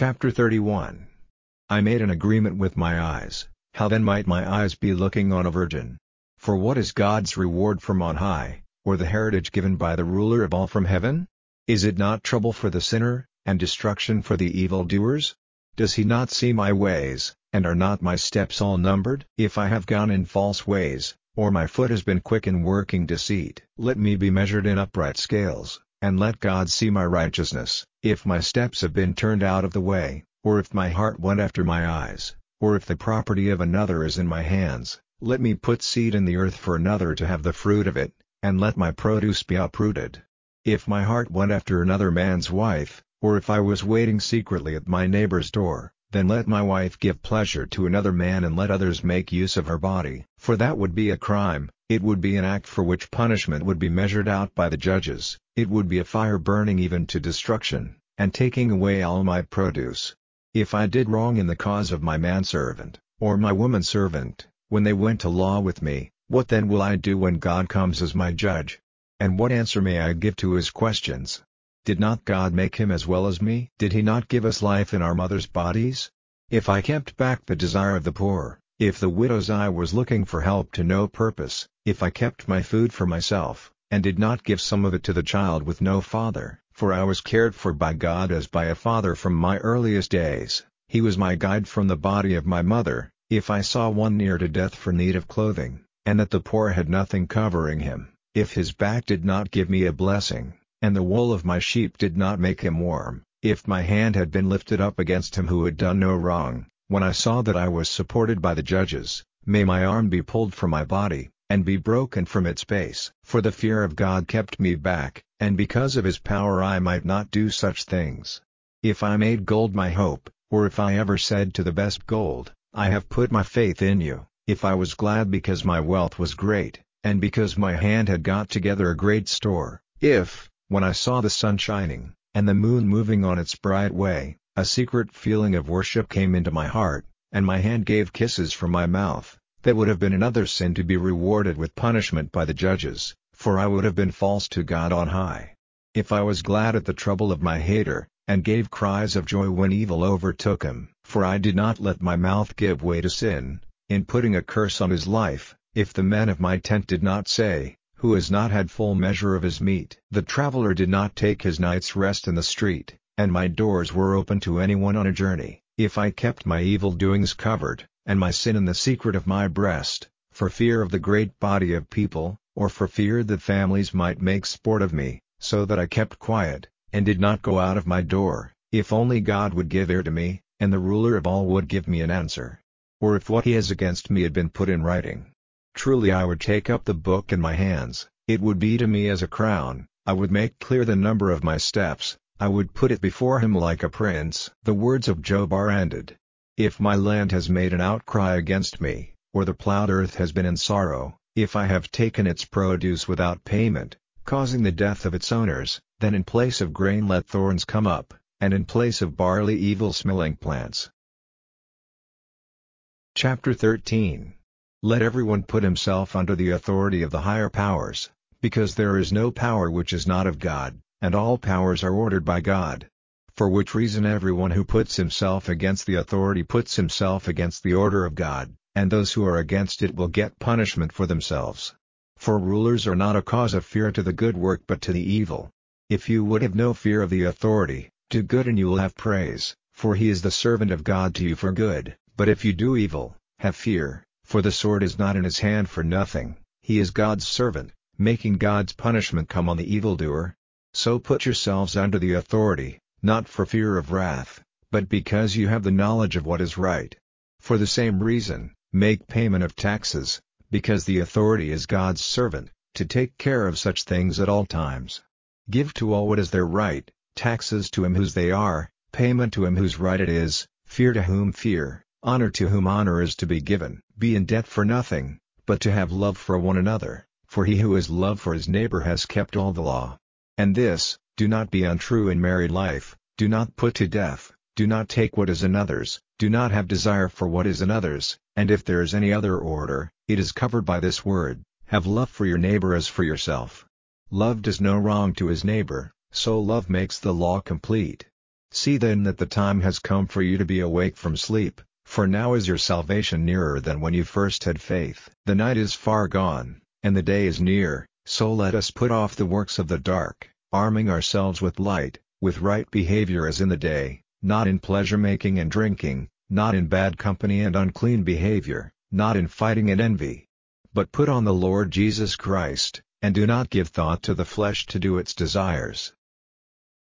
Chapter 31 I made an agreement with my eyes, how then might my eyes be looking on a virgin? For what is God's reward from on high, or the heritage given by the ruler of all from heaven? Is it not trouble for the sinner, and destruction for the evildoers? Does he not see my ways, and are not my steps all numbered? If I have gone in false ways, or my foot has been quick in working deceit, let me be measured in upright scales, and let God see my righteousness. If my steps have been turned out of the way, or if my heart went after my eyes, or if the property of another is in my hands, let me put seed in the earth for another to have the fruit of it, and let my produce be uprooted. If my heart went after another man's wife, or if I was waiting secretly at my neighbor's door, then let my wife give pleasure to another man and let others make use of her body. For that would be a crime, it would be an act for which punishment would be measured out by the judges, it would be a fire burning even to destruction, and taking away all my produce. If I did wrong in the cause of my manservant, or my womanservant, when they went to law with me, what then will I do when God comes as my judge? And what answer may I give to his questions? Did not God make him as well as me? Did he not give us life in our mother's bodies? If I kept back the desire of the poor, if the widow's eye was looking for help to no purpose, if I kept my food for myself, and did not give some of it to the child with no father, for I was cared for by God as by a father from my earliest days, he was my guide from the body of my mother, if I saw one near to death for need of clothing, and that the poor had nothing covering him, if his back did not give me a blessing, and the wool of my sheep did not make him warm, if my hand had been lifted up against him who had done no wrong, when I saw that I was supported by the judges, may my arm be pulled from my body, and be broken from its base. For the fear of God kept me back, and because of his power I might not do such things. If I made gold my hope, or if I ever said to the best gold, I have put my faith in you, if I was glad because my wealth was great, and because my hand had got together a great store, if, when I saw the sun shining, and the moon moving on its bright way, a secret feeling of worship came into my heart, and my hand gave kisses from my mouth, that would have been another sin to be rewarded with punishment by the judges, for I would have been false to God on high. If I was glad at the trouble of my hater, and gave cries of joy when evil overtook him, for I did not let my mouth give way to sin, in putting a curse on his life, if the men of my tent did not say, who has not had full measure of his meat. The traveler did not take his night's rest in the street, and my doors were open to anyone on a journey, if I kept my evil doings covered, and my sin in the secret of my breast, for fear of the great body of people, or for fear that families might make sport of me, so that I kept quiet, and did not go out of my door, if only God would give ear to me, and the ruler of all would give me an answer. Or if what he has against me had been put in writing. Truly I would take up the book in my hands, it would be to me as a crown, I would make clear the number of my steps, I would put it before him like a prince. The words of Job are ended. If my land has made an outcry against me, or the plowed earth has been in sorrow, if I have taken its produce without payment, causing the death of its owners, then in place of grain let thorns come up, and in place of barley evil-smelling plants. Chapter 13 let everyone put himself under the authority of the higher powers, because there is no power which is not of God, and all powers are ordered by God. For which reason everyone who puts himself against the authority puts himself against the order of God, and those who are against it will get punishment for themselves. For rulers are not a cause of fear to the good work but to the evil. If you would have no fear of the authority, do good and you will have praise, for he is the servant of God to you for good, but if you do evil, have fear, for the sword is not in his hand for nothing, he is God's servant, making God's punishment come on the evildoer. So put yourselves under the authority, not for fear of wrath, but because you have the knowledge of what is right. For the same reason, make payment of taxes, because the authority is God's servant, to take care of such things at all times. Give to all what is their right, taxes to him whose they are, payment to him whose right it is, fear to whom fear, honor to whom honor is to be given. Be in debt for nothing, but to have love for one another, for he who has love for his neighbor has kept all the law. And this, do not be untrue in married life, do not put to death, do not take what is another's, do not have desire for what is another's, and if there is any other order, it is covered by this word, have love for your neighbor as for yourself. Love does no wrong to his neighbor, so love makes the law complete. See then that the time has come for you to be awake from sleep, for now is your salvation nearer than when you first had faith. The night is far gone, and the day is near, so let us put off the works of the dark, arming ourselves with light, with right behavior as in the day, not in pleasure-making and drinking, not in bad company and unclean behavior, not in fighting and envy. But put on the Lord Jesus Christ, and do not give thought to the flesh to do its desires.